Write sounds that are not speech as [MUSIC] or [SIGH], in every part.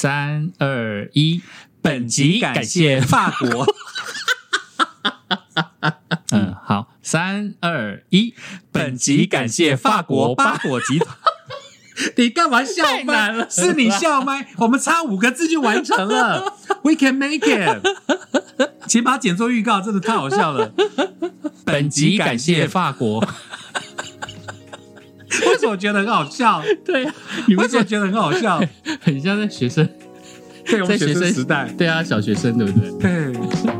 三二一，本集感谢法国。[LAUGHS] 嗯，好，三二一，本集感谢法国八朵集团。[LAUGHS] 你干嘛笑麦？是你笑麦，我们差五个字就完成了。[LAUGHS] We can make it。请把它剪做预告，真的太好笑了。本集感谢法国。为什么觉得很好笑？对啊，你为们什么觉得很好笑？[LAUGHS] 很像在学生，对，我们学在学生生时代。对啊，小学生对不对？对。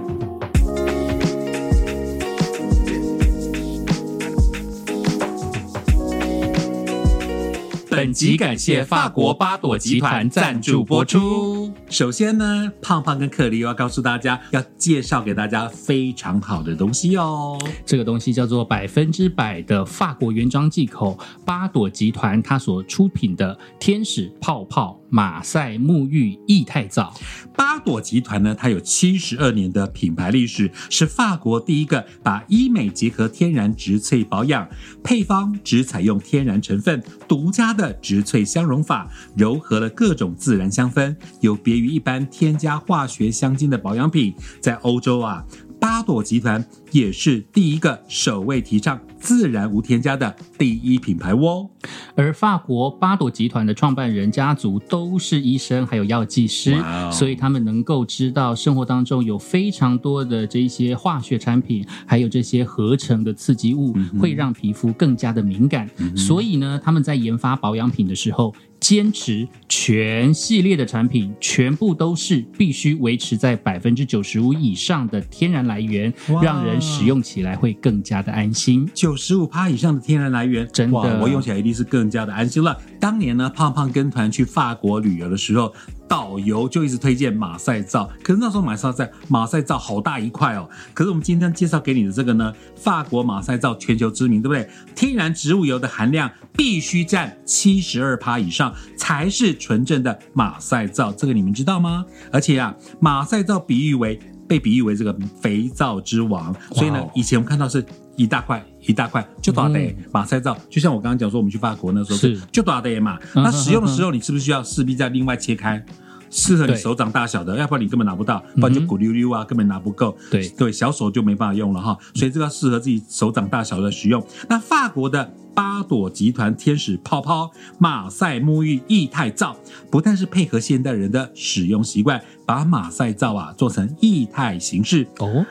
本集感谢法国巴朵集团赞助播出。首先呢，胖胖跟克里要告诉大家，要介绍给大家非常好的东西哦。这个东西叫做百分之百的法国原装进口，巴朵集团它所出品的天使泡泡马赛沐浴液态皂。八朵集团呢，它有七十二年的品牌历史，是法国第一个把医美结合天然植萃保养，配方只采用天然成分，独家的植萃香溶法，糅合了各种自然香氛，有别于一般添加化学香精的保养品。在欧洲啊，八朵集团也是第一个首位提倡自然无添加的第一品牌哦。而法国巴朵集团的创办人家族都是医生，还有药剂师所以他们能够知道生活当中有非常多的这一些化学产品，还有这些合成的刺激物，会让皮肤更加的敏感。所以呢，他们在研发保养品的时候。坚持全系列的产品全部都是必须维持在百分之九十五以上的天然来源，让人使用起来会更加的安心。九十五趴以上的天然来源，真的哇我用起来一定是更加的安心了。当年呢，胖胖跟团去法国旅游的时候，导游就一直推荐马赛皂，可是那时候马赛皂马赛皂好大一块哦。可是我们今天介绍给你的这个呢，法国马赛皂全球知名，对不对？天然植物油的含量必须占七十二趴以上，才是纯正的马赛皂，这个你们知道吗？而且啊，马赛皂比喻为。被比喻为这个肥皂之王，所以呢以前我们看到是一大块一大块，就多少的嗯马赛皂，就像我刚刚讲说，我们去法国那时候是就多少的嘛。嗯那使用的时候，你是不是需要势必再另外切开？适合你手掌大小的，要不然你根本拿不到，不然就鼓溜溜啊，根本拿不够。对对，小手就没办法用了哈，所以这个要适合自己手掌大小的使用。那法国的八朵集团天使泡泡马赛沐浴液态皂，不但是配合现代人的使用习惯，把马赛皂啊做成液态形式，哦，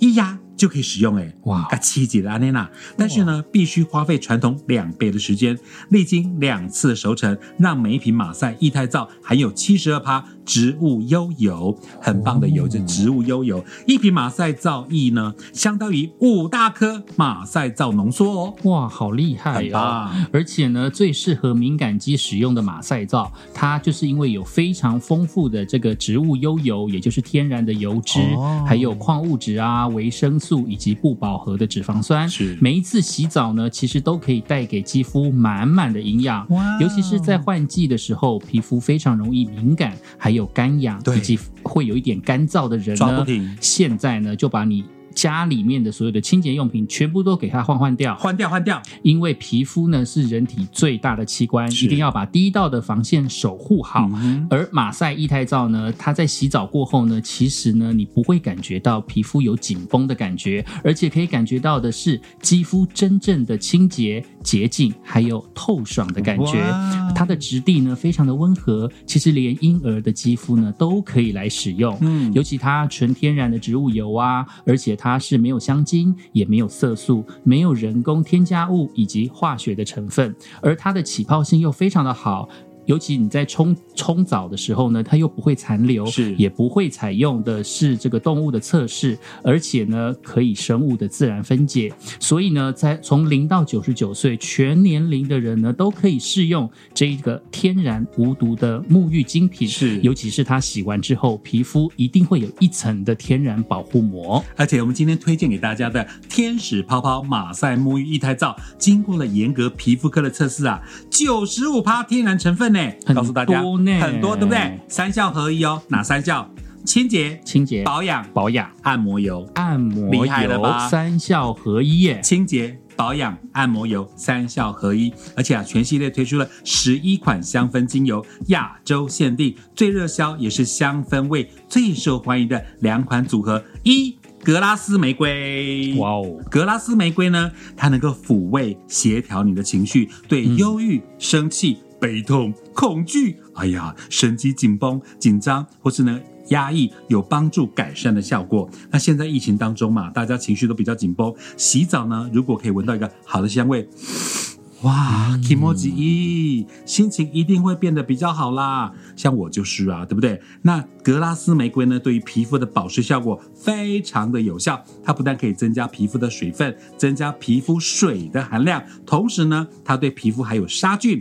一压就可以使用哎，哇。啊，七级的安内娜，但是呢，必须花费传统两倍的时间，历经两次熟成，让每一瓶马赛液态皂含有七十二趴植物优油，很棒的油，哦。这植物优油，一瓶马赛皂液呢，相当于五大颗马赛皂浓缩哦，哇，好厉害啊。而且呢，最适合敏感肌使用的马赛皂，它就是因为有非常丰富的这个植物优油，也就是天然的油脂，哦。还有矿物质啊、维生素以及不饱和的脂肪酸。是每一次洗澡呢，其实都可以带给肌肤满满的营养。哇尤其是在换季的时候，皮肤非常容易敏感，还有干痒，以及会有一点干燥的人呢现在呢就把你家里面的所有的清洁用品全部都给它换换掉，换掉换掉，因为皮肤呢是人体最大的器官，一定要把第一道的防线守护好。嗯而马赛液态皂呢，它在洗澡过后呢，其实呢你不会感觉到皮肤有紧绷的感觉，而且可以感觉到的是肌肤真正的清洁、洁净，还有透爽的感觉。它的质地呢非常的温和，其实连婴儿的肌肤呢都可以来使用。嗯尤其它纯天然的植物油啊，而且它它是没有香精，也没有色素，没有人工添加物以及化学的成分，而它的起泡性又非常的好。尤其你在冲冲澡的时候呢，它又不会残留，是。也不会采用的是这个动物的测试，而且呢可以生物的自然分解，所以呢，在从零到九十九岁全年龄的人呢，都可以试用这一个天然无毒的沐浴精品，是。尤其是它洗完之后，皮肤一定会有一层的天然保护膜。而且我们今天推荐给大家的天使泡泡马赛沐浴液胎皂，经过了严格皮肤科的测试啊，九十五趴天然成分告诉大家很多，对不对？三效合一哦，哪三效？清洁、清洁、保养、保养、按摩油。按摩厉害了油吧三效合一耶！清洁、保养、按摩油三效合一，而且啊，全系列推出了十一款香氛精油，亚洲限定，最热销也是香氛味最受欢迎的两款组合。一格拉斯玫瑰，哇哦，格拉斯玫瑰呢，它能够抚慰、协调你的情绪，对忧郁、生气、悲痛、恐惧，哎呀，神经紧绷、紧张，或是呢压抑，有帮助改善的效果。那现在疫情当中嘛，大家情绪都比较紧绷，洗澡呢，如果可以闻到一个好的香味。哇 o j i 心情一定会变得比较好啦。像我就是啊，对不对？那格拉斯玫瑰呢，对于皮肤的保湿效果非常的有效。它不但可以增加皮肤的水分，增加皮肤水的含量，同时呢，它对皮肤还有杀菌。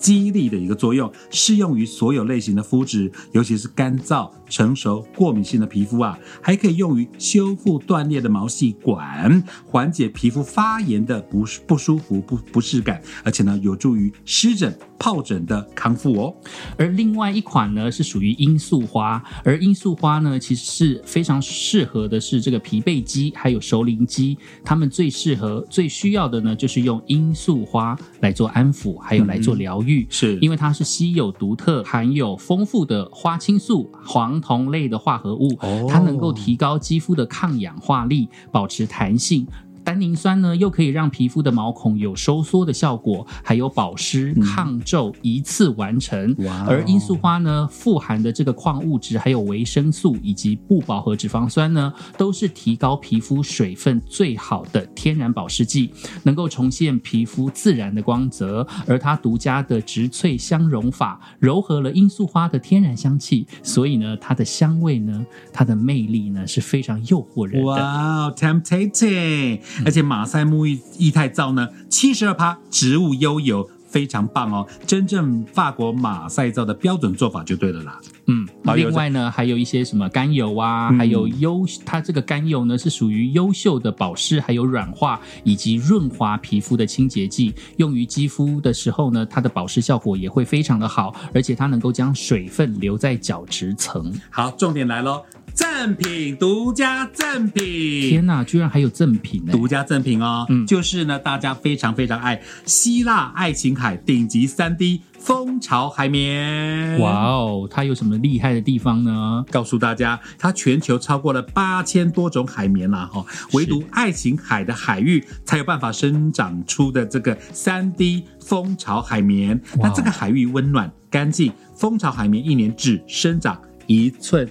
激励的一个作用，适用于所有类型的肤质，尤其是干燥、成熟、过敏性的皮肤啊，还可以用于修复断裂的毛细管，缓解皮肤发炎的不不舒服、不不适感，而且呢，有助于湿疹、疱疹的康复哦。而另外一款呢，是属于罂粟花，而罂粟花呢，其实是非常适合的是这个疲惫肌，还有熟龄肌，他们最适合、最需要的呢，就是用罂粟花来做安抚，还有来做疗愈。是因为它是稀有独特、含有丰富的花青素、黄酮类的化合物，它能够提高肌肤的抗氧化力，保持弹性。单宁酸呢，又可以让皮肤的毛孔有收缩的效果，还有保湿、抗皱，一次完成。而罂粟花呢，富含的这个矿物质，还有维生素以及不饱和脂肪酸呢，都是提高皮肤水分最好的天然保湿剂，能够重现皮肤自然的光泽。而它独家的植萃香溶法，柔和了罂粟花的天然香气，所以呢，它的香味呢，它的魅力呢，是非常诱惑人的。哇，tempting！而且马赛沐浴液态皂呢，七十二趴植物优油，非常棒哦！真正法国马赛皂的标准做法就对了啦。嗯，另外呢，还有一些什么甘油啊，还有优，它这个甘油呢是属于优秀的保湿、还有软化以及润滑皮肤的清洁剂，用于肌肤的时候呢，它的保湿效果也会非常的好，而且它能够将水分留在角质层。好，重点来喽！赠品，独家赠品！天哪，居然还有赠品呢！独家赠品哦，嗯，就是呢，大家非常非常爱希腊爱琴海顶级三 D 蜂巢海绵。哇哦，它有什么厉害的地方呢？告诉大家，它全球超过了八千多种海绵啦，哈，唯独爱琴海的海域才有办法生长出的这个三 D 蜂巢海绵。那这个海域温暖干净，蜂巢海绵一年只生长一寸。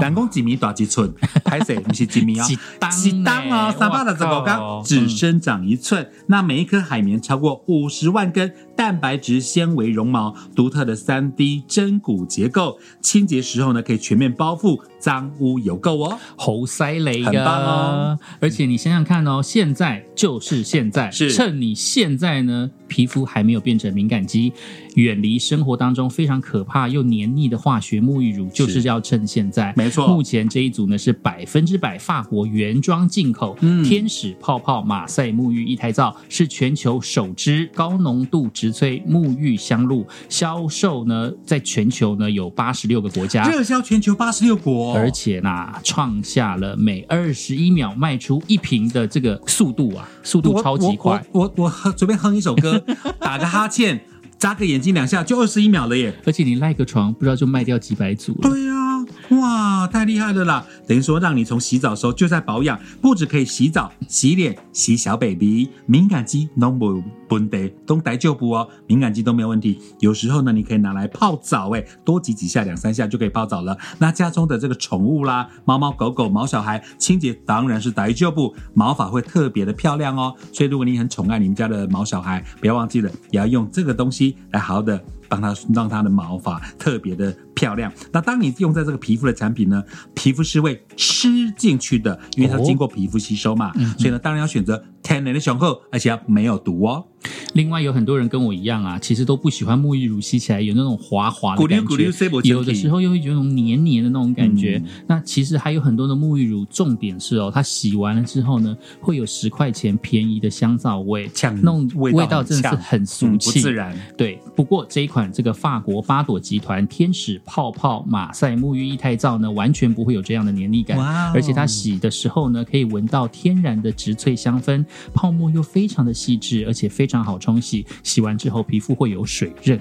人工几米大几寸？[LAUGHS] 不是几米哦，几当哦，三百六十五天只生长一寸。那每一颗海绵超过五十万根蛋白质纤维绒毛，独特的三 D 针骨结构，清洁时候呢可以全面包覆脏污油垢哦。猴塞雷，很棒哦！而且你想想看哦，现在就是现在，是趁你现在呢皮肤还没有变成敏感肌，远离生活当中非常可怕又黏腻的化学沐浴乳，就是要趁现在。没错，目前这一组呢是百分之百法国原装进口，天使泡泡马赛沐浴一台皂是全球首支高浓度植萃沐浴香露，销售呢在全球呢有八十六个国家，热销全球八十六国，而且呢创下了每二十一秒卖出一瓶的这个速度啊，速度超级快。我我随便哼一首歌，[LAUGHS] 打个哈欠，眨个眼睛两下就二十一秒了耶！而且你赖个床，不知道就卖掉几百组了。对呀。哇，太厉害了啦！等于说让你从洗澡时候就在保养，不止可以洗澡、洗脸、洗小 baby，敏感肌 no more 问题，都带就补哦，敏感肌都没有问题。有时候呢，你可以拿来泡澡，哎，多挤几下，两三下就可以泡澡了。那家中的这个宠物啦，猫猫狗狗、毛小孩，清洁当然是带就补，毛发会特别的漂亮哦。所以如果你很宠爱你们家的毛小孩，不要忘记了，也要用这个东西来好好的。帮它让它的毛发特别的漂亮。那当你用在这个皮肤的产品呢，皮肤是会吃进去的，因为它经过皮肤吸收嘛。所以呢，当然要选择天然的雄厚，而且要没有毒哦。另外有很多人跟我一样啊，其实都不喜欢沐浴乳洗起来有那种滑滑的感觉，有的时候又会觉得那种黏黏的那种感觉。嗯那其实还有很多的沐浴乳，重点是哦，它洗完了之后呢，会有十块钱便宜的香皂味，呛那种味道真的是很俗嗯不，自然。对，不过这一款这个法国巴朵集团天使泡泡马赛沐浴液态皂呢，完全不会有这样的黏腻感，而且它洗的时候呢，可以闻到天然的植萃香氛，泡沫又非常的细致，而且非常好冲洗，洗完之后皮肤会有水润、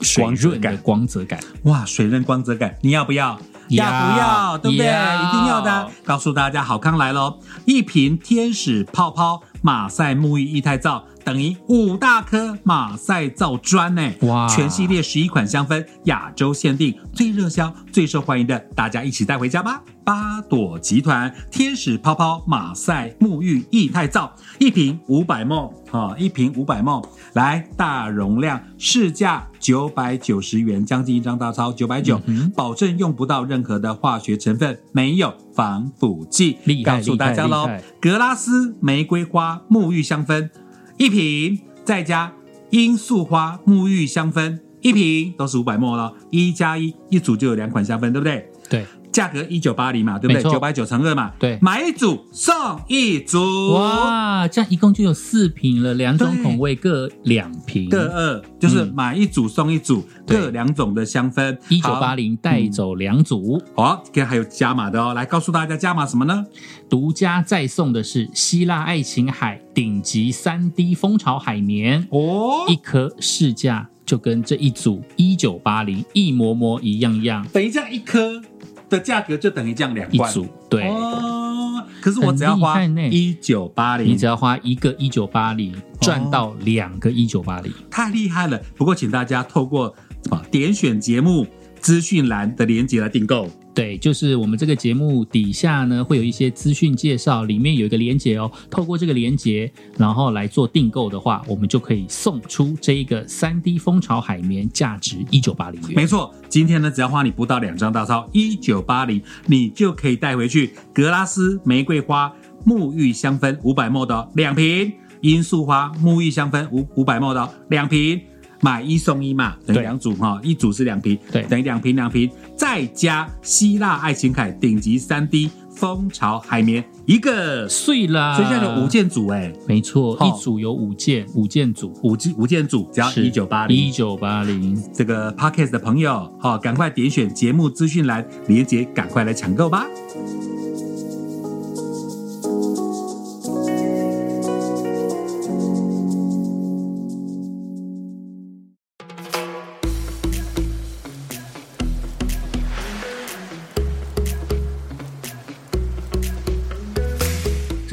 水润的感光泽感。哇，水润光泽感，你要不要？要要不要？对不对？一定要的。告诉大家，好康来喽！一瓶天使泡泡马赛沐浴液态皂等于五大颗马赛皂砖呢！哇全系列十一款香氛，亚洲限定，最热销、最受欢迎的，大家一起带回家吧！八朵集团天使泡泡马赛沐浴液态皂，一瓶五百 ml 啊，一瓶五百 ml，来大容量，市价九百九十元，将近一张大钞，九百九，保证用不到任何的化学成分，没有防腐剂。告诉大家喽格拉斯玫瑰花沐浴香氛一瓶，再加罂粟花沐浴香氛一瓶，都是五百沫了，一加一，一组就有两款香氛，对不对？对，价格一九八零嘛，对不对？九百九乘二嘛，对。买一组送一组，哇，这样一共就有四瓶了，两种口味各两瓶，各二，就是嗯。买一组送一组，对。各两种的香氛，一九八零带走两组。好。好，跟还有加码的哦，来告诉大家加码什么呢？独家再送的是希腊爱琴海顶级三 D 蜂巢海绵，哦。一颗市价就跟这一组一九八零一模模一样样，等于这样一颗的价格就等于这样两罐一组对。哦，可是我只要花很厉害呢一九八零你只，要花一个一九八零，赚到两个一九八零。太厉害了。不过请大家透过什么点选节目资讯栏的链接来订购。对，就是我们这个节目底下呢会有一些资讯介绍，里面有一个连接哦。透过这个连接，然后来做订购的话，我们就可以送出这一个三 D 蜂巢海绵，价值一九八零元。没错，今天呢，只要花你不到两张大钞，一九八零，你就可以带回去格拉斯玫瑰花沐浴香氛五百 ml 的哦两瓶，罂粟花沐浴香氛五五百 ml 的哦两瓶。买一送一嘛，等于对两组哈，一组是两瓶，对。等于两瓶两瓶，再加希腊爱琴海顶级三 D 蜂巢海绵一个，所碎啦！以现在有五，件组哎，没错，哦一组有五件，五件组。五件五件组只要一九八零，一九八零。这个 podcast 的朋友，好、赶快点选节目资讯栏连接，赶快来抢购吧！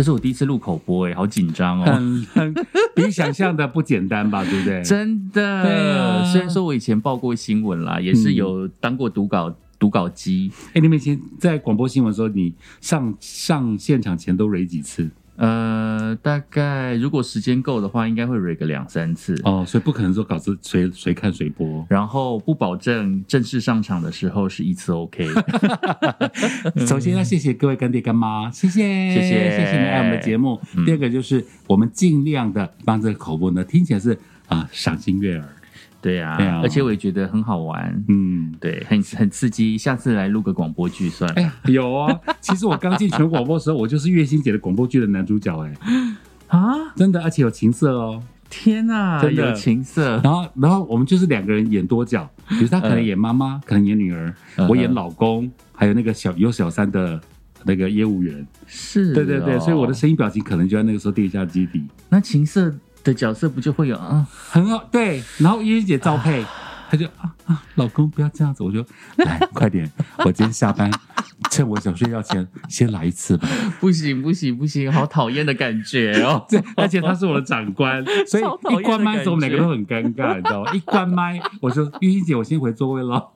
是我第一次录口播，哎，好紧张哦。很很比想象的不简单吧，对不对？[LAUGHS] 真的，对啊虽然说我以前报过新闻啦，也是有当过读稿读稿机，哎，你们以前在广播新闻的时候，你上上现场前都蕊几次？呃，大概如果时间够的话，应该会 re 个两三次。哦，所以不可能说稿子随随看随播。然后不保证正式上场的时候是一次 OK。[LAUGHS] 首先要谢谢各位干爹干妈，谢谢谢谢谢谢你爱我们的节目。嗯第二个就是我们尽量的帮这个口播呢听起来是啊赏心悦耳，对啊，对啊而且我也觉得很好玩，嗯。对，很很刺激。下次来录个广播剧算了。哎呀，有啊！[LAUGHS] 其实我刚进全广播的时候，我就是月星姐的广播剧的男主角，哎，啊，真的，而且有情色哦。天哪，真的有情色，然后，然后我们就是两个人演多角，比如他可能演妈妈，可能演女儿，嗯我演老公，还有那个小有小三的那个业务员。是、对对对，所以我的声音表情可能就在那个时候跌下基底，那情色的角色不就会有啊？很好。对，然后月星姐照配，她就啊啊，老公不要这样子，我就来快点，我今天下班趁我想睡觉前先来一次吧。不行不行不行，好讨厌的感觉哦。[LAUGHS] 对，而且他是我的长官，所以一关麦的时候，我们两个都很尴尬，你知道吗？[LAUGHS] 一关麦，我说玉英姐，我先回座位了。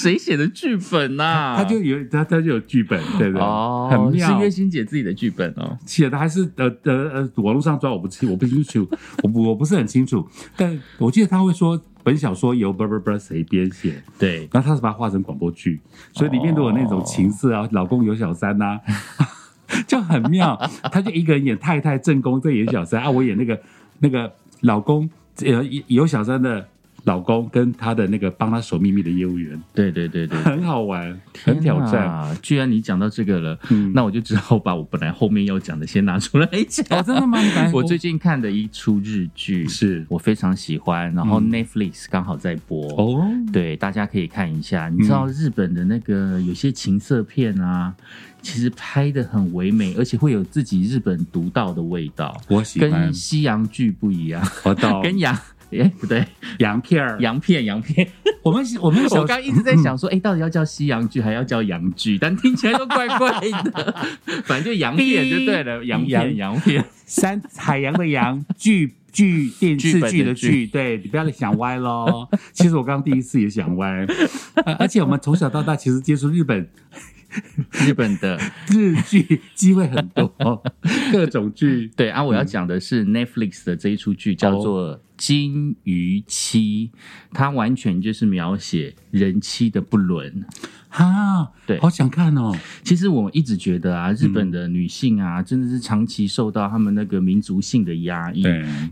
谁写的剧本呐、他就有他他就有剧本，对不对？哦，很妙是。月心姐自己的剧本哦。写的还是呃呃呃，网络上抓我不清，我不清楚，[LAUGHS] 我不我不是很清楚。但我记得他会说本小说由不不不谁编写，对，然后他是把它画成广播剧，所以里面都有那种情色啊，老公有小三呐、[LAUGHS] 就很妙。他就一个人演太太正宫，再演小三啊，我演那个那个老公呃有小三的老公跟他的那个帮他守秘密的业务员，对对对对，很好玩，很挑战。啊！居然你讲到这个了，嗯那我就只好把我本来后面要讲的先拿出来讲。[LAUGHS] 哦，真的吗？[LAUGHS] 我最近看的一出日剧，是我非常喜欢，然后嗯 Netflix 刚好在播。哦，对，大家可以看一下。你知道日本的那个有些情色片啊，其实拍的很唯美，而且会有自己日本独到的味道，我喜欢跟，西洋剧不一样，我懂，[LAUGHS] 跟洋。哎，不对，洋片儿，洋片，洋片。我们我们小我刚一直在想说，哎、到底要叫西洋剧，还要叫洋剧？但听起来都怪怪的。[LAUGHS] 反正就洋片就对了，洋片，洋片。山海洋的洋剧剧电剧视剧剧的剧，对你不要想歪喽。其实我刚刚第一次也想歪，呃而且我们从小到大其实接触日本日本的日剧机会很多，各种剧。对啊，我要讲的是 Netflix 的这一出剧叫做《金鱼妻》，它完全就是描写人妻的不伦。哈，对好想看哦。其实我一直觉得啊，日本的女性啊，真的是长期受到他们那个民族性的压抑。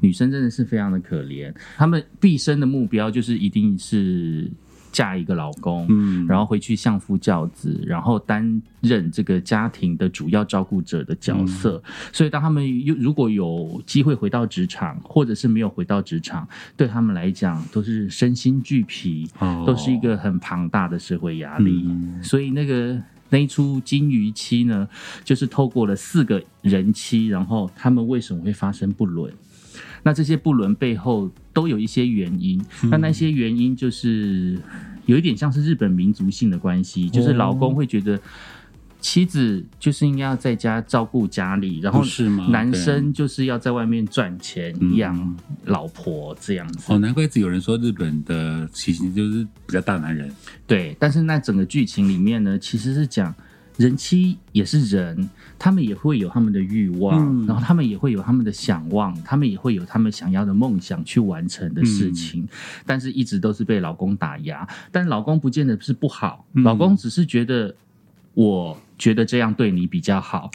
女生真的是非常的可怜，她们毕生的目标就是一定是嫁一个老公，嗯然后回去相夫教子，然后担任这个家庭的主要照顾者的角色。所以，当他们又如果有机会回到职场，或者是没有回到职场，对他们来讲都是身心俱疲，哦都是一个很庞大的社会压力。嗯所以，那个那一出《金鱼期》呢，就是透过了四个人妻，然后他们为什么会发生不伦？那这些不伦背后都有一些原因，那那些原因就是有一点像是日本民族性的关系，就是老公会觉得妻子就是应该要在家照顾家里，然后男生就是要在外面赚钱嗯。养老婆这样子。哦，难怪一直有人说日本的体型就是比较大男人。对，但是那整个剧情里面呢，其实是讲人妻也是人，他们也会有他们的欲望，嗯然后他们也会有他们的想望，他们也会有他们想要的梦想去完成的事情，嗯但是一直都是被老公打压。但老公不见得是不好，嗯老公只是觉得。我觉得这样对你比较好，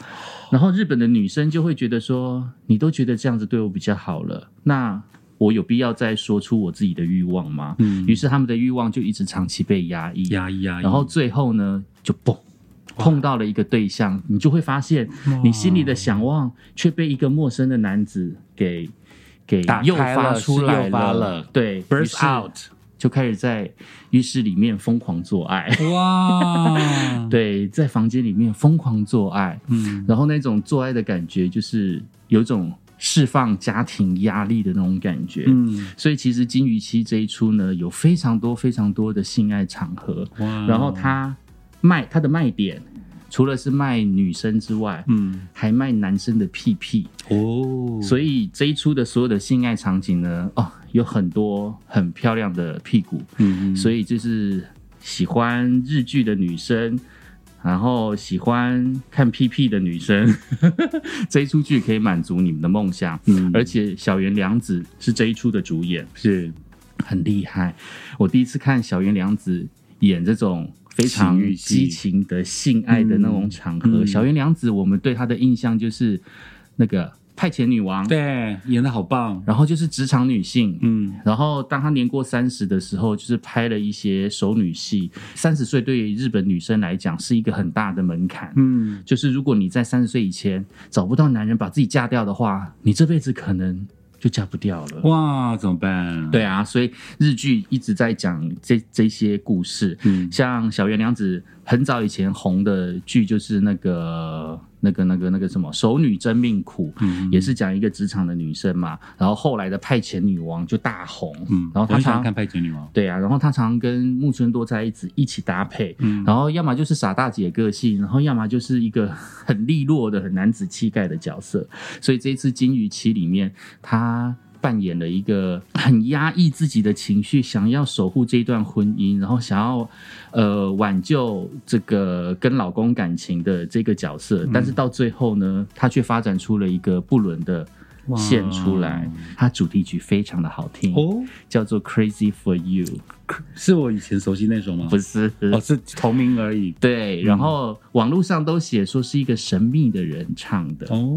然后日本的女生就会觉得说，你都觉得这样子对我比较好了，那我有必要再说出我自己的欲望吗？嗯于是他们的欲望就一直长期被压抑，压抑压抑，然后最后呢，就嘣。碰到了一个对象，你就会发现，你心里的想望却被一个陌生的男子给给诱发了出来了。对 burst out，就开始在浴室里面疯狂做爱，哇，[LAUGHS] 对，在房间里面疯狂做爱，嗯，然后那种做爱的感觉，就是有一种释放家庭压力的那种感觉，嗯，所以其实《金鱼期》这一出呢，有非常多非常多的性爱场合，哇，然后它卖它的卖点，除了是卖女生之外，嗯，还卖男生的屁屁，哦，所以这一出的所有的性爱场景呢，哦，有很多很漂亮的屁股，嗯，所以就是喜欢日剧的女生。然后喜欢看屁屁的女生，[LAUGHS] 这一出剧可以满足你们的梦想。嗯。而且小原良子是这一出的主演，是。很厉害。我第一次看小原良子演这种非常激情的性爱的那种场合，嗯。嗯小原良子我们对她的印象就是那个派遣女王，对，演的好棒，然后就是职场女性，嗯，然后当她年过三十的时候，就是拍了一些熟女戏。三十岁对于日本女生来讲是一个很大的门槛，嗯，就是如果你在三十岁以前找不到男人把自己嫁掉的话，你这辈子可能就嫁不掉了。哇，怎么办？，对啊，所以日剧一直在讲这这些故事，嗯像小圆娘子很早以前红的剧就是那个那个那个那个什么《熟女真命苦》，嗯也是讲一个职场的女生嘛。然后后来的派遣女王就大红，嗯，然后她常看《派遣女王》，对啊，然后她常跟木村多在一起一起搭配，嗯然后要么就是傻大姐个性，然后要么就是一个很利落的、很男子气概的角色。所以这一次《金鱼期》里面，她扮演了一个 [COUGHS] 很压抑自己的情绪，想要守护这一段婚姻，然后想要呃挽救这个跟老公感情的这个角色，但是到最后呢，她却发展出了一个不伦的。哇线出来，它主题曲非常的好听，哦，叫做《Crazy for You》，是我以前熟悉那首吗？不是，哦，是同名而已。对，然后网络上都写说是一个神秘的人唱的，哦，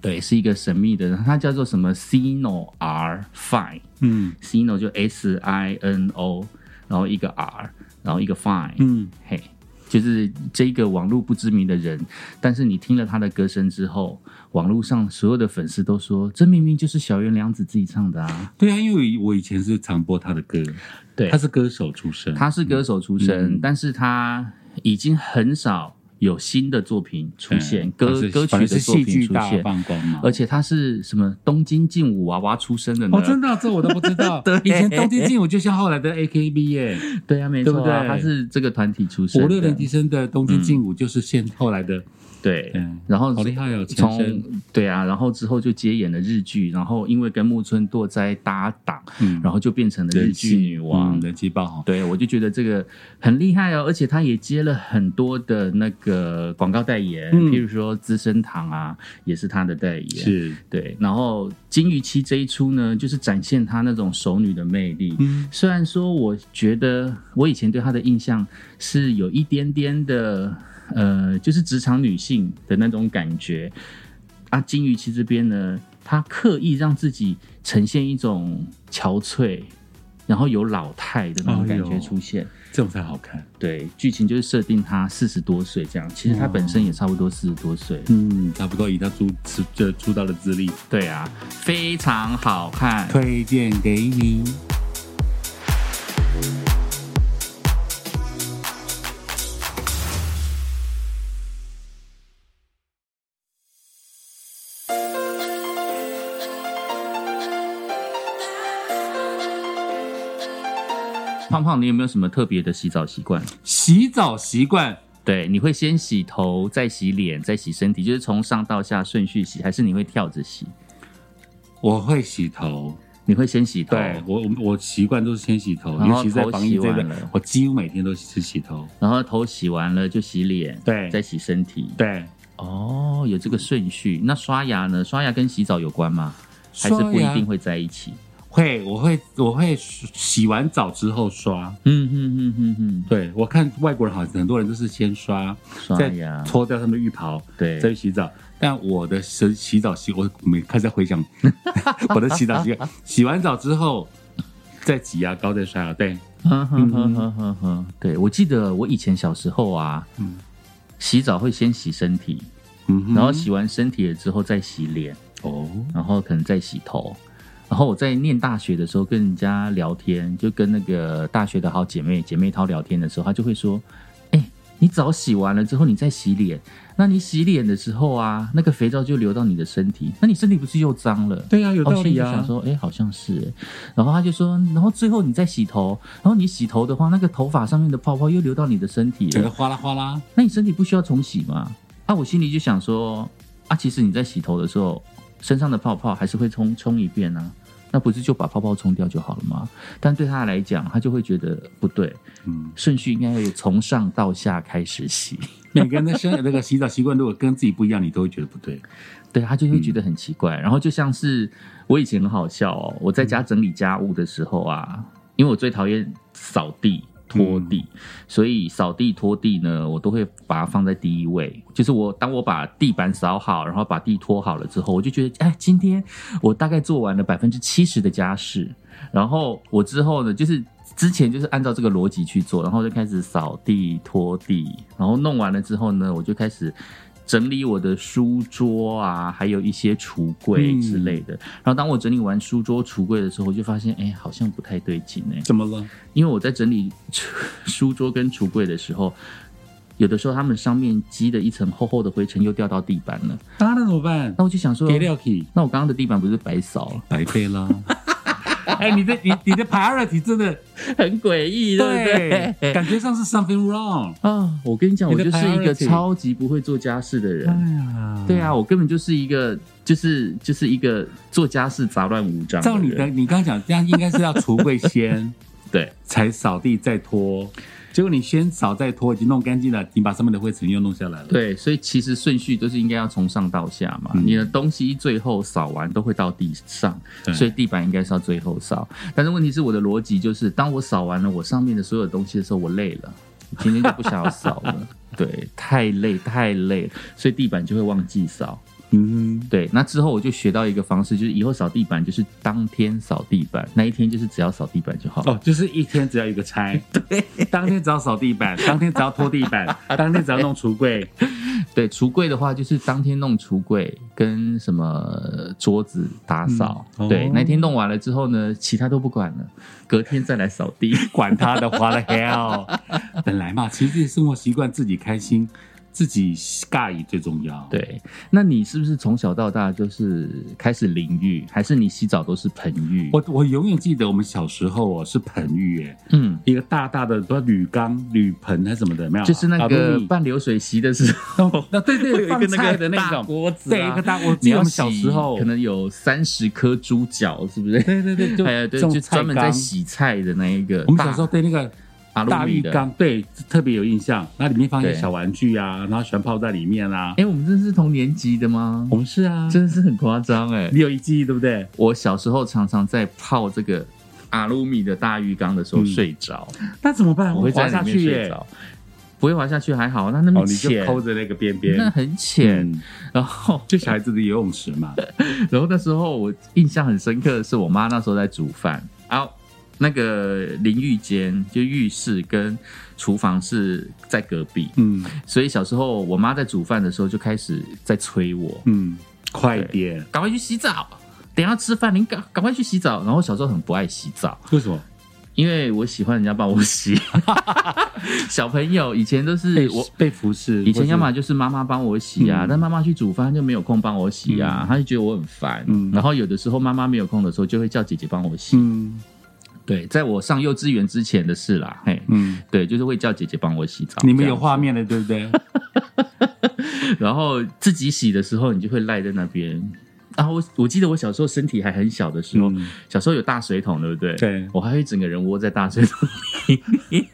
对，是一个神秘的人，他叫做什么？Sino R Fine，嗯。Sino 就 S I N O，然后一个 R，然后一个 Fine，嗯，嘿，就是这个网络不知名的人，但是你听了他的歌声之后，网络上所有的粉丝都说，这明明就是小原良子自己唱的啊。对啊，因为我以前是常播他的歌，对。他是歌手出身，他是歌手出身，嗯。但是他已经很少有新的作品出现，歌歌曲的作品戏剧大出现。放光嘛。而且他是什么东京劲舞娃娃出身的呢？哦，真的啊、这我都不知道。[LAUGHS] 对以前东京劲舞就像后来的 AKB 耶，对啊，没错、啊，对不对他是这个团体出身的。五六年级生的东京劲舞就是现后来的，对，嗯然后好厉害哦，前从。对啊，然后之后就接演了日剧，然后因为跟木村拓哉搭档，嗯然后就变成了日剧女王。嗯人气爆红。对，我就觉得这个很厉害哦，而且她也接了很多的那个广告代言，嗯譬如说资生堂啊，也是她的代言。是，对，然后金鱼期这一出呢，就是展现她那种熟女的魅力。嗯虽然说，我觉得我以前对她的印象是有一点点的，呃，就是职场女性的那种感觉。啊，金鱼期这边呢，她刻意让自己呈现一种憔悴，然后有老态的那种感觉出现。这种才好看。对，剧情就是设定她四十多岁这样，其实她本身也差不多四十多岁。嗯，差不多以她出出这出道的资历，对啊，非常好看。推荐给你。你有没有什么特别的洗澡习惯？洗澡习惯，对，你会先洗头，再洗脸，再洗身体，就是从上到下顺序洗，还是你会跳着洗？我会洗头。你会先洗头，对我，我我习惯都是先洗头，然后尤其在头防疫这了，我几乎每天都是洗头。然后头洗完了就洗脸，对再洗身体。对，哦，有这个顺序。那刷牙呢？刷牙跟洗澡有关吗？还是不一定会在一起？会，我会我会洗完澡之后刷。嗯嗯嗯嗯嗯，对我看外国人好像很多人都是先刷，再刷牙，脱掉他们的浴袍，对再去洗澡。但我的洗洗澡习，我每开始在回想 [LAUGHS] 我的洗澡习惯，洗完澡之后再挤牙膏，再刷牙。对，[LAUGHS] 嗯哼哼哼哼哼，对我记得我以前小时候啊，嗯洗澡会先洗身体，嗯哼，然后洗完身体了之后再洗脸，哦，然后可能再洗头。然后我在念大学的时候跟人家聊天，就跟那个大学的好姐妹姐妹淘聊天的时候，她就会说：“哎、你澡洗完了之后，你再洗脸。那你洗脸的时候啊，那个肥皂就流到你的身体，那你身体不是又脏了？”对啊，有道理啊我心里就想。说，哎、好像是哎。然后她就说，然后最后你再洗头，然后你洗头的话，那个头发上面的泡泡又流到你的身体了，整个哗啦哗啦，那你身体不需要重洗吗？啊，我心里就想说，啊，其实你在洗头的时候，身上的泡泡还是会冲冲一遍啊，那不是就把泡泡冲掉就好了吗？但对他来讲，他就会觉得不对，嗯，顺序应该要从上到下开始洗。[LAUGHS] 每个人的生那个洗澡习惯如果跟自己不一样，你都会觉得不对。对他就会觉得很奇怪。然后就像是我以前很好笑哦，我在家整理家务的时候啊，因为我最讨厌扫地。拖地，所以扫地拖地呢，我都会把它放在第一位。就是我当我把地板扫好，然后把地拖好了之后，我就觉得，哎，今天我大概做完了百分之七十的家事。然后我之后呢，就是之前就是按照这个逻辑去做，然后就开始扫地、拖地，然后弄完了之后呢，我就开始整理我的书桌啊，还有一些橱柜之类的。然后当我整理完书桌、橱柜的时候，我就发现，哎，好像不太对劲哎，怎么了？因为我在整理书桌跟橱柜的时候。有的时候，他们上面积的一层厚厚的灰尘又掉到地板了，啊，那怎么办？那我就想说，那我刚刚的地板不是白扫了，白费啦。[LAUGHS] 哎，你的你你的 priority 真的很诡异，对不对？感觉上是 something wrong。啊，我跟你讲，我就是一个超级不会做家事的人。呀对啊，我根本就是一个，就是就是一个做家事杂乱无章。照你的，你刚刚讲这样，应该是要橱柜先，[LAUGHS] 对才扫地再拖。结果你先扫再拖，已经弄干净了，你把上面的灰尘又弄下来了。对，所以其实顺序都是应该要从上到下嘛。嗯你的东西最后扫完都会到地上，所以地板应该是要最后扫。但是问题是，我的逻辑就是，当我扫完了我上面的所有东西的时候，我累了，今天就不想要扫了。[LAUGHS] 对，太累太累了，所以地板就会忘记扫。嗯哼，对，那之后我就学到一个方式，就是以后扫地板就是当天扫地板，那一天就是只要扫地板就好。哦，就是一天只要一个差，[LAUGHS] 对，当天只要扫地板，当天只要拖地板，当天只要弄橱柜，[LAUGHS] 对，橱柜的话就是当天弄橱柜跟什么桌子打扫，嗯哦对，那天弄完了之后呢，其他都不管了，隔天再来扫地。[LAUGHS] 管他的花了 hell。本来嘛，其实自己生活习惯自己开心，自己尬意最重要。，对，那你是不是从小到大就是开始淋浴，还是你洗澡都是盆浴？我我永远记得我们小时候哦是盆浴，哎，嗯，一个大大的不铝缸、铝盆还是什么的，有没有？就是那个半流水席的时候，[LAUGHS] 那对对，会有一个放那个 [LAUGHS] 的那种锅子、啊，对，一个大。我记你要得我们小时候可能有三十颗猪脚，是不是？对对对，就 [LAUGHS] 就专门在洗菜的那一个。我们小时候对那个大大浴，缸，对特别有印象。那里面放一些小玩具啊，然后喜欢泡在里面啊。哎，我们真的是同年级的吗？我们是啊，真的是很夸张哎！你有一记忆对不对？我小时候常常在泡这个阿鲁米的大浴缸的时候嗯睡着，那怎么办？我会在滑下里面去耶。睡着，不会滑下去还好，那那么哦，你就浅，抠着那个边边，那很浅。嗯然后，[LAUGHS] 就小孩子的游泳池嘛。[LAUGHS] 然后那时候我印象很深刻的是，我妈那时候在煮饭，然后那个淋浴间就浴室跟厨房是在隔壁，嗯所以小时候我妈在煮饭的时候就开始在催我，嗯，快点。赶快去洗澡，等一下吃饭，你赶赶快去洗澡。然后小时候很不爱洗澡，为什么？因为我喜欢人家帮我洗。[LAUGHS] 小朋友以前都是被我。被服侍，以前要或么就是妈妈帮我洗啊，嗯但妈妈去煮饭就没有空帮我洗啊，嗯她就觉得我很烦。嗯然后有的时候妈妈没有空的时候，就会叫姐姐帮我是洗。嗯对，在我上幼稚园之前的事啦，嘿，嗯，对，就是会叫姐姐帮我洗澡。你们有画面了对不对？[LAUGHS] 然后自己洗的时候，你就会赖在那边。然后我我记得我小时候身体还很小的时候，嗯小时候有大水桶，对不对？对我还会整个人窝在大水桶里面，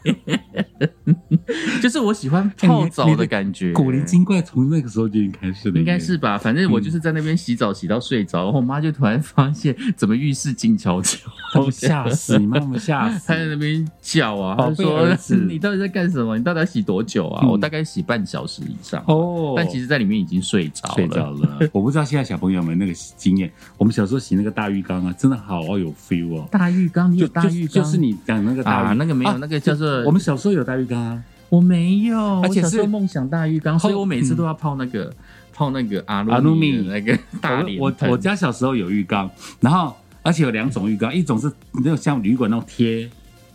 [LAUGHS] 就是我喜欢泡澡的感觉。古灵精怪从那个时候就已经开始了，应该是吧，反正我就是在那边洗澡洗到睡着，然后我妈就突然发现怎么浴室静悄悄，哦吓死你，妈妈吓死 [LAUGHS] 她。在那边叫啊，她说 [LAUGHS] 你到底在干什么？你到底要洗多久啊？嗯我大概洗半小时以上，哦，但其实在里面已经睡着了。睡着了。我不知道现在小朋友们那个经验，我们小时候洗那个大浴缸啊，真的好有 feel 哦。大浴缸，你有就大浴缸？就就是你讲那个大浴啊，那个没有，啊那个叫做我们小时候有大浴缸啊，我没有，而且是梦想大浴缸，所以我每次都要泡那个泡那个阿鲁阿努米那个大脸盆。我我我家小时候有浴缸，然后而且有两种浴缸，一种是那种像旅馆那种贴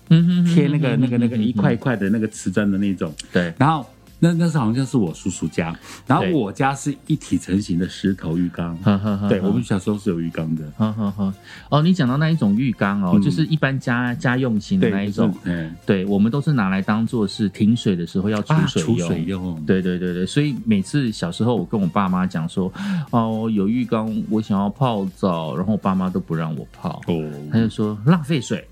嗯哼哼贴那个那个那个一块一块的那个瓷砖的那种，对，然后那那是好像是我叔叔家，然后我家是一体成型的石头浴缸，呵呵呵对我们小时候是有浴缸的，呵呵呵哦，你讲到那一种浴缸哦，嗯就是一般家家用型的那一种，，就是嗯对我们都是拿来当做是停水的时候要储啊水用。储水用，对对对对，所以每次小时候我跟我爸妈讲说，哦，有浴缸，我想要泡澡，然后我爸妈都不让我泡，哦，他就说浪费水。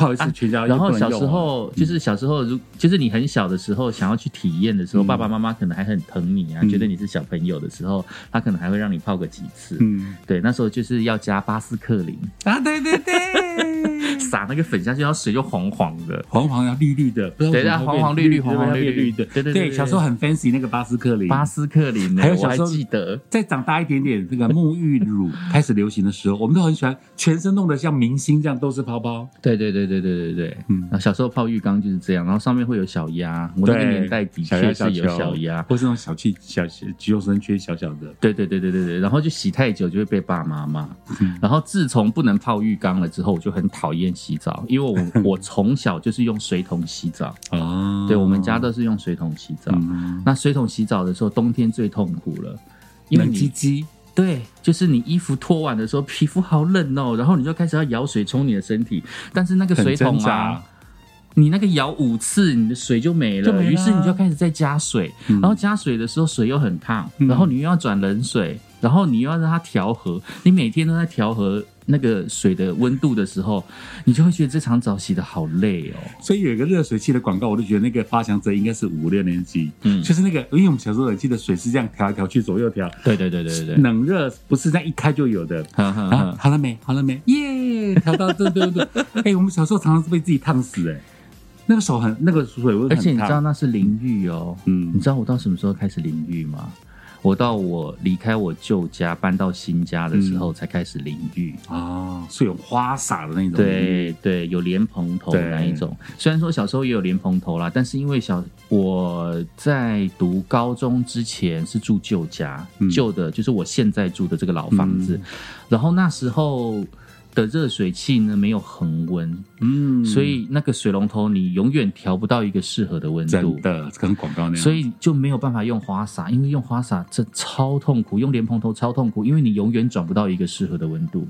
泡一次全家又然后小时候就是小时候，如就是你很小的时候想要去体验的时候，嗯。爸爸妈妈可能还很疼你啊，嗯。觉得你是小朋友的时候，他可能还会让你泡个几次。嗯。对，那时候就是要加巴斯克林，啊，对对对，撒那个粉下去，然后水就黄黄的。黄黄要绿绿的，不知对为什么会变黄黄绿绿黄黄绿绿的，对对对对小时候很 fancy 那个巴斯克林，巴斯克林呢，还还有小时候记得，再长大一点点，这个沐浴乳开始流行的时候，我们都很喜欢全身弄得像明星这样，都是泡泡。对对对对对对对，嗯然后小时候泡浴缸就是这样，然后上面会有小鸭，我那个年代的确是有小鸭，或是那种小气小肌肉生圈小小的。对对对对对对，然后就洗太久就会被爸妈骂。嗯然后自从不能泡浴缸了之后，我就很讨厌洗澡，因为我 [LAUGHS] 我从小就是用水桶洗澡，哦。对我们家都是用水桶洗澡。嗯，那水桶洗澡的时候，冬天最痛苦了，因为冷鸡你鸡，对，就是你衣服脱完的时候，皮肤好冷哦，然后你就开始要舀水冲你的身体，但是那个水桶啊。你那个舀五次，你的水就没了，就没了。于是你就开始再加水，嗯。然后加水的时候水又很烫，嗯。然后你又要转冷水，然后你又要让它调和，你每天都在调和那个水的温度的时候，你就会觉得这场澡洗的好累哦。所以有一个热水器的广告，我就觉得那个发祥者应该是五六年级，嗯就是那个，因为我们小时候冷气的水是这样调来调去，左右调，对对对对对对，冷热不是这样一开就有的。呵呵啊，好了没？好了没？耶！调到对对对，[LAUGHS] 哎，我们小时候常常是被自己烫死哎，那个手很那个水温，而且你知道那是淋浴哦，嗯你知道我到什么时候开始淋浴吗？我到我离开我旧家搬到新家的时候才开始淋浴。哦，是有花洒的那种。对对，有莲蓬头对那一种。虽然说小时候也有莲蓬头啦，但是因为小我在读高中之前是住旧家，嗯旧的就是我现在住的这个老房子，然后那时候的热水器呢没有恒温，嗯，所以那个水龙头你永远调不到一个适合的温度真。的跟广告那样。所以就没有办法用花洒，因为用花洒这超痛苦，用莲蓬头超痛苦，因为你永远转不到一个适合的温度。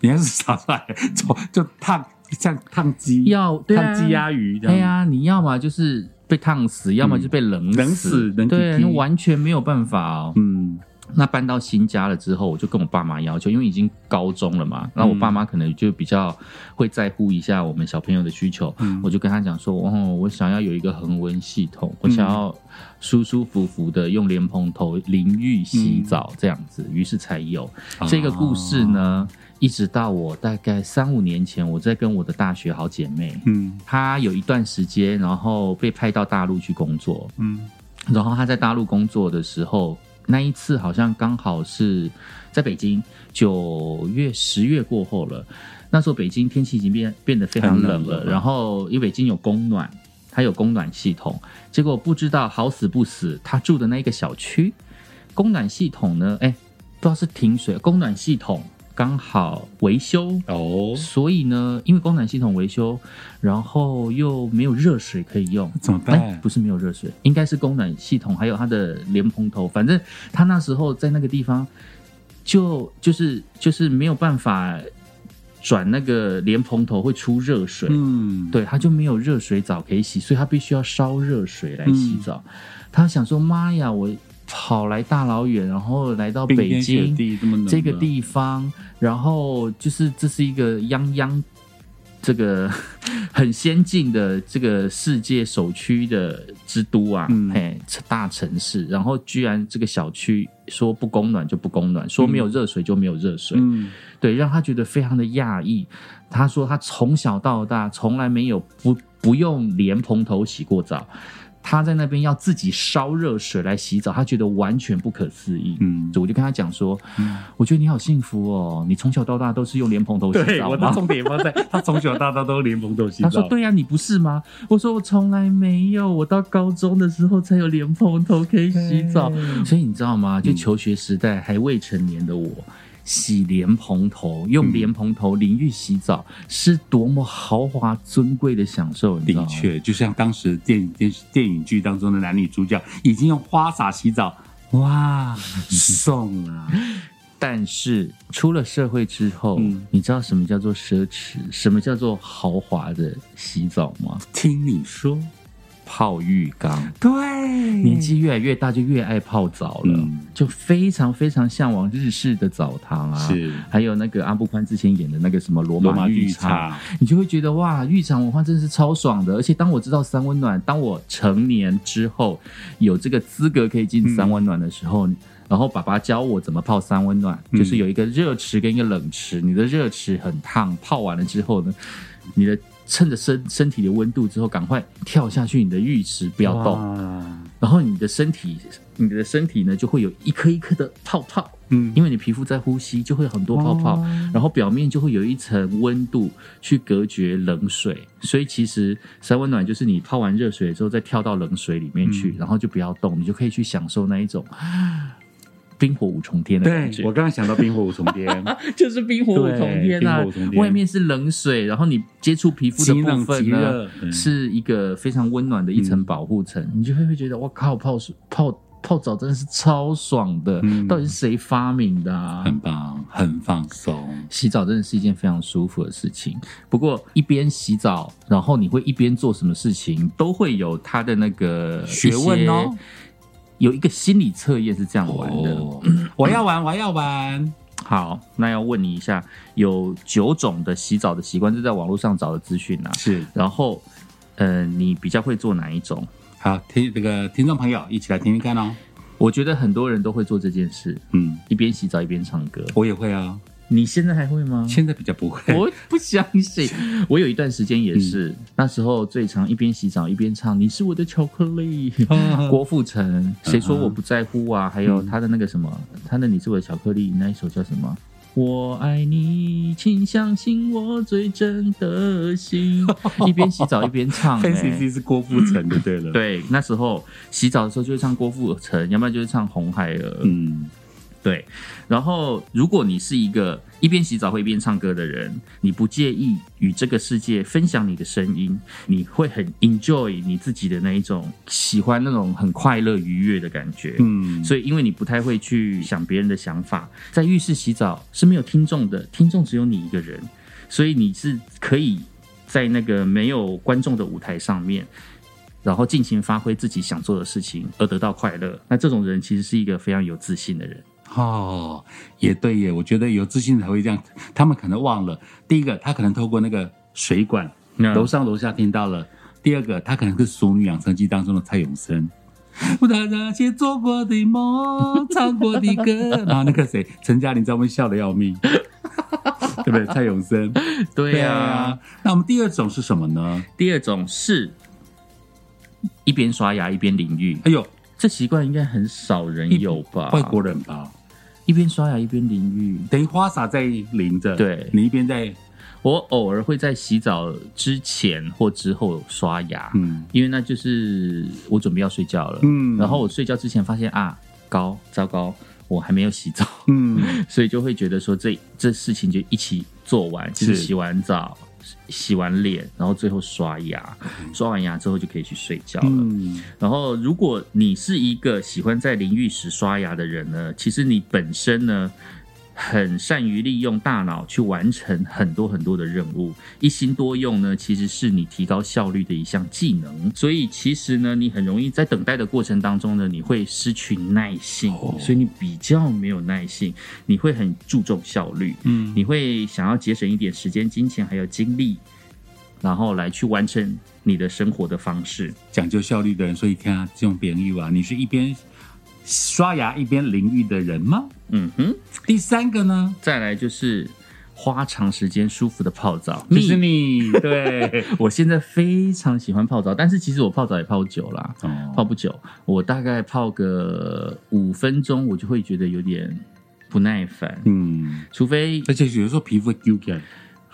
你要是洒出来，就就烫像烫鸡，要烫鸡鸭鱼这样。对呀、你要么就是被烫死，要么就被冷死，冷死冷对，完全没有办法哦。嗯那搬到新家了之后，我就跟我爸妈要求，因为已经高中了嘛，那我爸妈可能就比较会在乎一下我们小朋友的需求，嗯。我就跟他讲说，哦，我想要有一个恒温系统，我想要舒舒服服的用莲蓬头淋浴洗澡这样子，于是才有。这个故事呢。一直到我大概三五年前，我在跟我的大学好姐妹，嗯。她有一段时间，然后被派到大陆去工作，嗯。然后她在大陆工作的时候，那一次好像刚好是在北京，九月、十月过后了。那时候北京天气已经变变得非常冷了，冷了然后因为北京有供暖，它有供暖系统，结果不知道好死不死，他住的那个小区供暖系统呢，哎，不知道是停水，供暖系统刚好维修，哦，所以呢，因为供暖系统维修，然后又没有热水可以用，怎么哎，办？不是没有热水，应该是供暖系统还有它的莲蓬头，反正他那时候在那个地方就就是就是没有办法转那个莲蓬头会出热水，嗯，对，他就没有热水澡可以洗，所以他必须要烧热水来洗澡。嗯。他想说：“妈呀，我跑来大老远，然后来到北京这个地方，然后就是这是一个泱泱。”这个 [LAUGHS] 很先进的这个世界首屈的之都啊，嗯。嘿，大城市，然后居然这个小区说不供暖就不供暖，说没有热水就没有热水，嗯。对，让他觉得非常的讶异。他说他从小到大从来没有不不用莲蓬头洗过澡，他在那边要自己烧热水来洗澡，他觉得完全不可思议。嗯，我就跟他讲说，我觉得你好幸福哦，你从小到大都是用莲蓬头洗对，澡吗？我的重点放在 [LAUGHS] 他从小到大都莲蓬头洗澡。他说：“对呀、你不是吗？”我说：“我从来没有，我到高中的时候才有莲蓬头可以洗澡。”所以你知道吗？就求学时代还未成年的我，洗莲蓬头，用莲蓬头淋浴洗澡，是多么豪华尊贵的享受，你知道吗？的确，就像当时电影电视电影剧当中的男女主角，已经用花洒洗澡，哇，[LAUGHS] 送啊！但是出了社会之后，嗯你知道什么叫做奢侈，什么叫做豪华的洗澡吗？听你说，泡浴缸。对，年纪越来越大，就越爱泡澡了，嗯就非常非常向往日式的澡堂啊，是还有那个阿布宽之前演的那个什么罗罗马浴场，你就会觉得哇，浴场文化真的是超爽的。而且当我知道三温暖，当我成年之后有这个资格可以进三温暖的时候。然后爸爸教我怎么泡三温暖，嗯就是有一个热池跟一个冷池，你的热池很烫，泡完了之后呢，你的趁着身身体的温度之后，赶快跳下去你的浴池，不要动。然后你的身体，你的身体呢就会有一颗一颗的泡泡，嗯。因为你皮肤在呼吸，就会有很多泡泡，然后表面就会有一层温度去隔绝冷水。所以其实三温暖就是你泡完热水之后再跳到冷水里面去，然后就不要动，你就可以去享受那一种冰火五重天的感觉我。刚刚想到冰火五重天，[LAUGHS] 就是冰火五重天啊外面是冷水，然后你接触皮肤的部分呢是一个非常温暖的一层保护层，你就会会觉得哇靠，泡水泡泡澡真的是超爽的！嗯到底是谁发明的啊？很棒，很放松。洗澡真的是一件非常舒服的事情。不过一边洗澡，然后你会一边做什么事情，都会有它的那个学问哦。有一个心理测验是这样玩的。哦，[CLEARS THROAT] 我要玩，我要玩。好，那要问你一下，有九种的洗澡的习惯，这是在网络上找的资讯啊。是，然后，呃，你比较会做哪一种？好，听这个听众朋友一起来听听看哦。我觉得很多人都会做这件事，嗯，一边洗澡一边唱歌。我也会啊。你现在还会吗？现在比较不会。我不相信，[LAUGHS] 我有一段时间也是，那时候最常一边洗澡一边唱《你是我的巧克力》，[LAUGHS] 郭富城，谁说我不在乎啊？还有他的那个什么，他的《你是我的巧克力》那一首叫什么？我爱你，请相信我最真的心。[LAUGHS] 一边洗澡一边唱、看欸 C C 是郭富城就对了。，对，那时候洗澡的时候就会唱郭富城，要不然就是唱红孩儿。嗯，对，然后如果你是一个一边洗澡会一边唱歌的人，你不介意与这个世界分享你的声音，你会很 enjoy 你自己的那一种喜欢那种很快乐愉悦的感觉。嗯，所以，因为你不太会去想别人的想法，在浴室洗澡是没有听众的，听众只有你一个人，所以你是可以在那个没有观众的舞台上面，然后尽情发挥自己想做的事情，而得到快乐。那这种人其实是一个非常有自信的人。哦，也对耶，我觉得有自信才会这样。他们可能忘了，第一个，他可能透过那个水管，嗯楼上楼下听到了；第二个，他可能是《熟女养成记》当中的蔡永生。我的那些做过的梦，唱过的歌，然后那个谁，陈嘉玲在外面笑的要命，对不对？蔡永生，对啊。，那我们第二种是什么呢？第二种是一边刷牙一边淋浴，哎呦，这习惯应该很少人有吧？外国人吧，一边刷牙一边淋浴。等于花洒在淋着，对。你一边在，我偶尔会在洗澡之前或之后刷牙，嗯。因为那就是我准备要睡觉了。嗯。然后我睡觉之前发现啊，高糟糕，我还没有洗澡，嗯，[LAUGHS] 所以就会觉得说这这事情就一起做完，就是。是洗完澡、洗完脸，然后最后刷牙，刷完牙之后就可以去睡觉了。嗯，然后，如果你是一个喜欢在淋浴时刷牙的人呢，其实你本身呢很善于利用大脑去完成很多很多的任务，一心多用呢，其实是你提高效率的一项技能。所以，其实呢，你很容易在等待的过程当中呢，你会失去耐性，哦所以你比较没有耐性，你会很注重效率，嗯你会想要节省一点时间、金钱还有精力，然后来去完成你的生活的方式。讲究效率的人，所以看啊，这种淋浴啊，你是一边刷牙一边淋浴的人吗？嗯哼。第三个呢，再来就是花长时间舒服的泡澡，就是你，[LAUGHS] 对，我现在非常喜欢泡澡，但是其实我泡澡也泡久啦，泡哦，不久，我大概泡个五分钟，我就会觉得有点不耐烦，嗯，除非而且有时候皮肤会揪起来，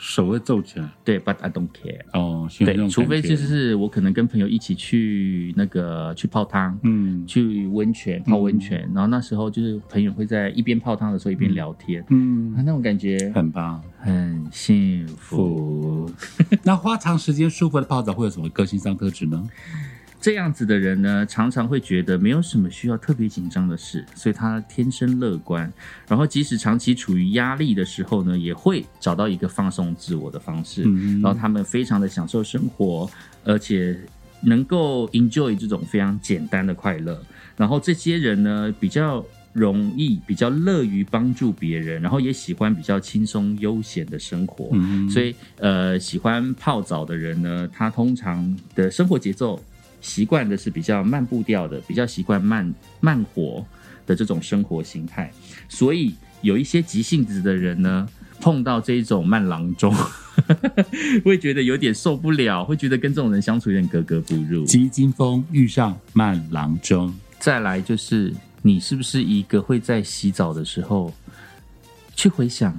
手会皱起来，对，but I don't care。哦，对，除非就是我可能跟朋友一起去那个去泡汤，嗯去温泉泡温泉，然后那时候就是朋友会在一边泡汤的时候一边聊天，嗯，那种感觉很棒。很幸福。[LAUGHS] 那花长时间舒服的泡澡会有什么个性上特质呢？这样子的人呢，常常会觉得没有什么需要特别紧张的事，所以他天生乐观。然后即使长期处于压力的时候呢，也会找到一个放松自我的方式。嗯然后他们非常的享受生活，而且能够 enjoy 这种非常简单的快乐。然后这些人呢，比较容易、比较乐于帮助别人，然后也喜欢比较轻松悠闲的生活。嗯所以呃，喜欢泡澡的人呢，他通常的生活节奏习惯的是比较慢步调的，比较习惯慢慢活的这种生活形态。所以有一些急性子的人呢，碰到这种慢郎中，[LAUGHS] 会觉得有点受不了，会觉得跟这种人相处有点格格不入。急惊风遇上慢郎中，再来就是，你是不是一个会在洗澡的时候去回想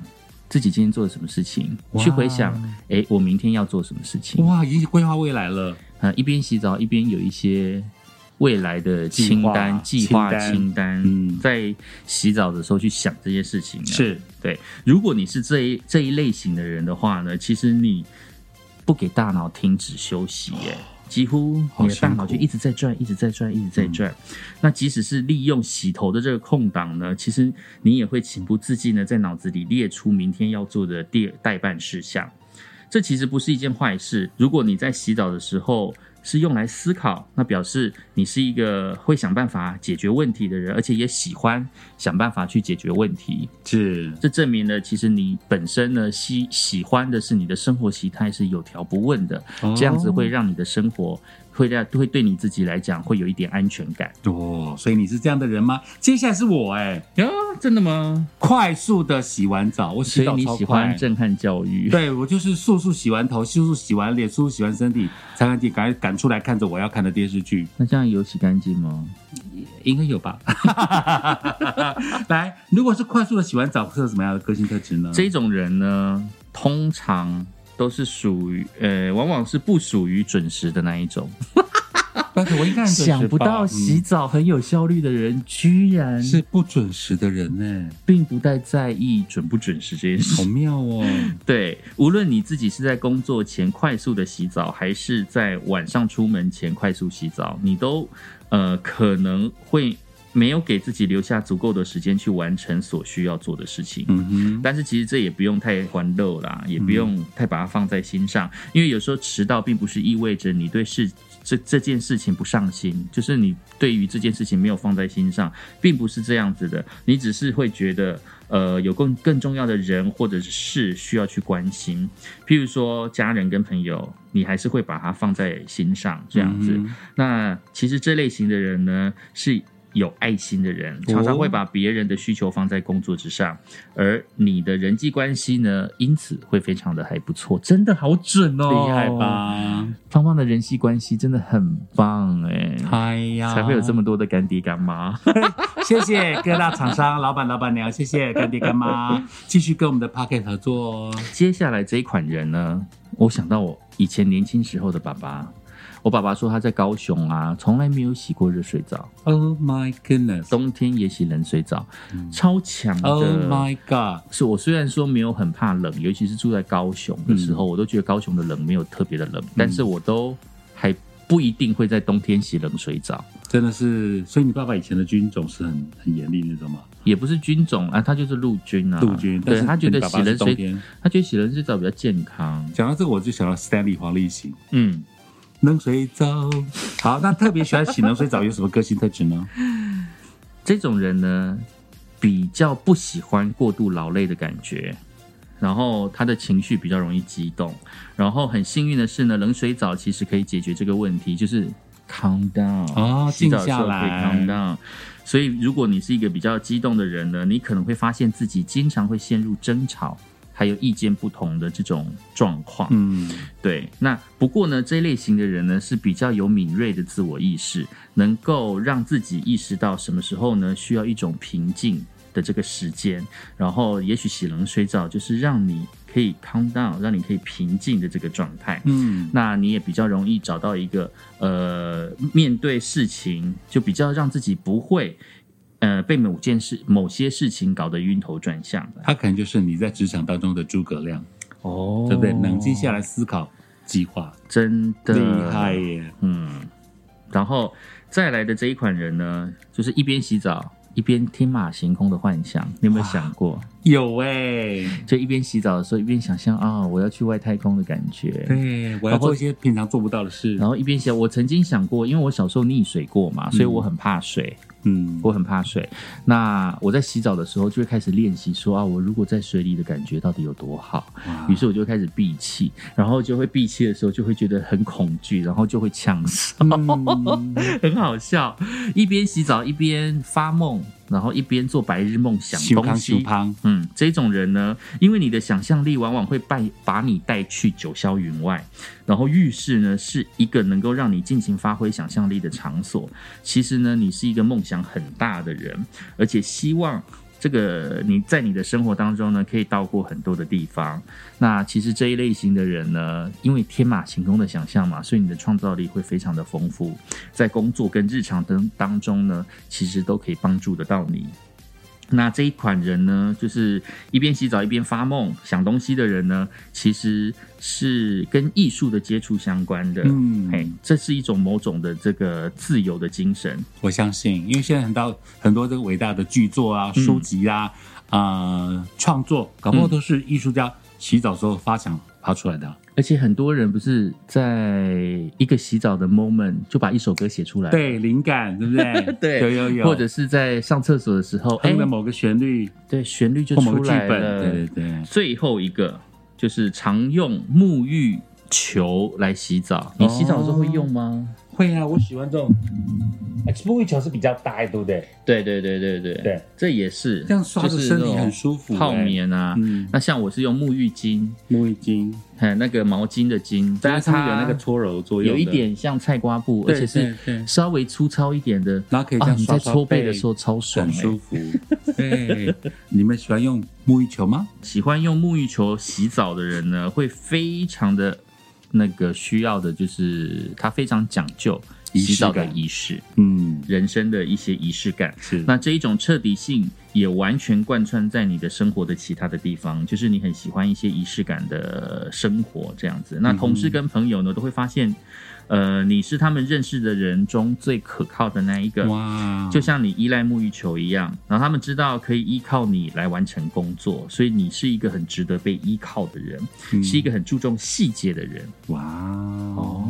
自己今天做了什么事情，去回想，哎，我明天要做什么事情？哇，已经规划未来了。呃，一边洗澡一边有一些未来的清单、计计划划清单嗯。在洗澡的时候去想这些事情啊。是。对，如果你是这一这一类型的人的话呢，其实你不给大脑停止休息，耶，几乎你的大脑就一直在转，一直在转，一直在转。那即使是利用洗头的这个空档呢，其实你也会情不自禁的在脑子里列出明天要做的第代办事项。这其实不是一件坏事。如果你在洗澡的时候是用来思考，那表示你是一个会想办法解决问题的人，而且也喜欢想办法去解决问题。是，这证明了，其实你本身呢喜喜欢的是你的生活习态是有条不紊的，哦这样子会让你的生活会让会对你自己来讲会有一点安全感。哦，所以你是这样的人吗？接下来是我哎、呀，真的吗？快速的洗完澡，我洗所以你喜欢。震撼教育？对我就是速速洗完头，速速洗完脸，速速洗完身体，擦干净赶快赶出来看着我要看的电视剧。那这样有洗干净吗？应该有吧？[LAUGHS] 来，如果是快速的洗完澡，会有什么样的个性特质呢？这种人呢，通常都是属于呃，往往是不属于准时的那一种。但是我应该很准时吧想不到洗嗯澡很有效率的人，居然是不准时的人呢，并不太在意准不准时这件事好。妙哦。[LAUGHS] 对，无论你自己是在工作前快速的洗澡，还是在晚上出门前快速洗澡，你都呃可能会没有给自己留下足够的时间去完成所需要做的事情。嗯哼，但是其实这也不用太欢乐啦，也不用太把它放在心上，因为有时候迟到并不是意味着你对事这这件事情不上心，就是你对于这件事情没有放在心上，并不是这样子的，你只是会觉得。呃，有更更重要的人或者是事需要去关心，譬如说家人跟朋友，你还是会把它放在心上这样子。嗯那其实这类型的人呢，是有爱心的人，常常会把别人的需求放在工作之上，而你的人际关系呢，因此会非常的还不错，真的好准哦，厉害？吧？芳芳的人际关系真的很棒哎，哎呀，才会有这么多的干爹干妈。[LAUGHS] 谢谢各大厂商、老板、老板娘，谢谢干爹干妈，[LAUGHS] 继续跟我们的 Pocket 合作哦。接下来这一款人呢，我想到我以前年轻时候的爸爸。我爸爸说他在高雄啊，从来没有洗过热水澡，Oh my goodness！冬天也洗冷水澡，超强的。Oh my god！是我虽然说没有很怕冷，尤其是住在高雄的时候，我都觉得高雄的冷没有特别的冷，但是我都还不一定会在冬天洗冷水澡，真的是，所以你爸爸以前的军种是很很严厉那种吗？也不是军种啊，他就是陆军啊，陆军，但是对他觉得洗冷水。他觉得洗冷水澡比较健康，讲到这个，我就想到 Stanley 黄立行嗯。冷水澡。好，那特别喜欢洗冷水澡有什么个性特质呢？[LAUGHS] 这种人呢，比较不喜欢过度劳累的感觉，然后他的情绪比较容易激动，然后很幸运的是呢，冷水澡其实可以解决这个问题，就是 calm down 哦洗澡的时候静下可以来 calm down。所以，如果你是一个比较激动的人呢，你可能会发现自己经常会陷入争吵，还有意见不同的这种状况。嗯，对，那不过呢，这类型的人呢是比较有敏锐的自我意识，能够让自己意识到什么时候呢需要一种平静的这个时间，然后也许洗冷水澡就是让你可以 calm down，让你可以平静的这个状态。嗯，那你也比较容易找到一个呃，面对事情就比较让自己不会呃被某件事、某些事情搞得晕头转向的。他可能就是你在职场当中的诸葛亮，哦对不对？冷静下来思考计划，真的厉害耶！嗯，然后再来的这一款人呢，就是一边洗澡一边天马行空的幻想。你有没有想过，有哎，就一边洗澡的时候一边想象啊，我要去外太空的感觉。对，我要做一些平常做不到的事然。后一边想，我曾经想过，因为我小时候溺水过嘛，所以我很怕水，嗯，我很怕水。那我在洗澡的时候就会开始练习说啊，我如果在水里的感觉到底有多好。哇于是我就开始闭气，然后就会闭气的时候就会觉得很恐惧，然后就会呛死。嗯 [LAUGHS] 很好笑，一边洗澡一边发梦，然后一边做白日梦想东西。嗯，这种人呢，因为你的想象力往往会带把你带去九霄云外，然后浴室呢是一个能够让你尽情发挥想象力的场所。其实呢，你是一个梦想很大的人，而且希望这个你在你的生活当中呢，可以到过很多的地方。那其实这一类型的人呢，因为天马行空的想象嘛，所以你的创造力会非常的丰富，在工作跟日常当当中呢，其实都可以帮助得到你。那这一款人呢，就是一边洗澡一边发梦想东西的人呢，其实是跟艺术的接触相关的。嗯嘿，这是一种某种的这个自由的精神。我相信，因为现在很多很多这个伟大的剧作啊、嗯书籍啊、呃创作，搞不好都是艺术家洗澡时候发想发出来的。而且很多人不是在一个洗澡的 moment 就把一首歌写出来，，对，灵感对不对？[LAUGHS] 对有有有，或者是在上厕所的时候，哎某个旋律对，旋律就出来本，了。对对对。最后一个就是常用沐浴球来洗澡，你洗澡的时候会用吗？会啊，我喜欢这种。哎，沐浴球是比较大，对不对？对对对对对对，这也是这样刷身体很舒服泡哎棉啊。嗯，那像我是用沐浴巾，沐浴巾，还那个毛巾的巾，在它上有那个搓揉作用，有一，点像菜瓜布，而且是稍微粗糙一点的。然后可以这啊，你在样搓背的时候超爽哎、很舒服。对，你们喜欢用沐浴球吗？喜欢用沐浴球洗澡的人呢，会非常的那个需要的，就是他非常讲究洗澡的感仪式，嗯，人生的一些仪式感。是那这一种彻底性也完全贯穿在你的生活的其他的地方，就是你很喜欢一些仪式感的生活这样子。那同事跟朋友呢，都会发现，呃，你是他们认识的人中最可靠的那一个。哇，就像你依赖沐浴球一样，然后他们知道可以依靠你来完成工作，所以你是一个很值得被依靠的人，嗯是一个很注重细节的人。哇哦，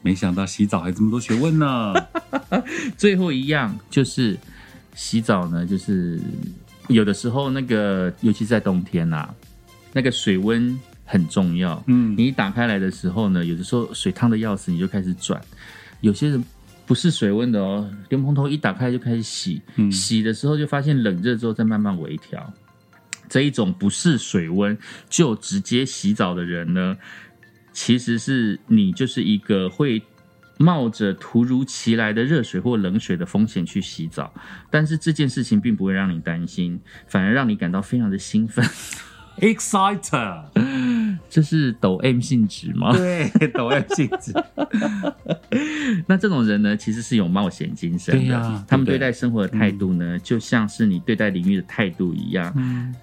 没想到洗澡还这么多学问呢。[LAUGHS] 最后一样就是洗澡呢，就是有的时候那个，尤其是在冬天呐、那个水温很重要。嗯，你一打开来的时候呢，有的时候水烫的要死，你就开始转。有些人不是水温的哦，连蓬头一打开就开始洗，嗯洗的时候就发现冷热之后再慢慢微调。这一种不是水温就直接洗澡的人呢，其实是你就是一个会冒着突如其来的热水或冷水的风险去洗澡，但是这件事情并不会让你担心，反而让你感到非常的兴奋。Exciter，这是抖 M 性质吗？对，抖 M 性质，[LAUGHS] 那这种人呢，其实是有冒险精神的。对呀他们对待生活的态度呢，就像是你对待领域的态度一样。嗯，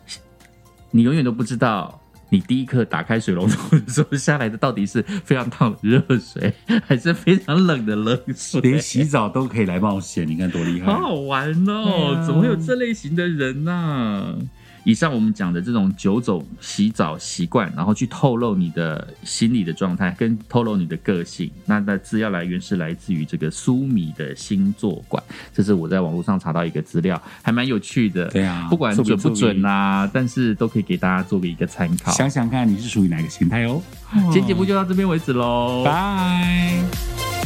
你永远都不知道，你第一刻打开水龙头的时候下来的到底是非常烫的热水，还是非常冷的冷水。连洗澡都可以来冒险，你看多厉害好！好玩哦！啊怎么会有这类型的人呢、以上我们讲的这种九种洗澡习惯，然后去透露你的心理的状态，跟透露你的个性。那那资料来源是来自于这个苏米的星座馆，这是我在网络上查到一个资料，还蛮有趣的。对啊不管准不准啊，但是都可以给大家做个一个参考。想想看你是属于哪个形态哦。今天节目就到这边为止喽，拜。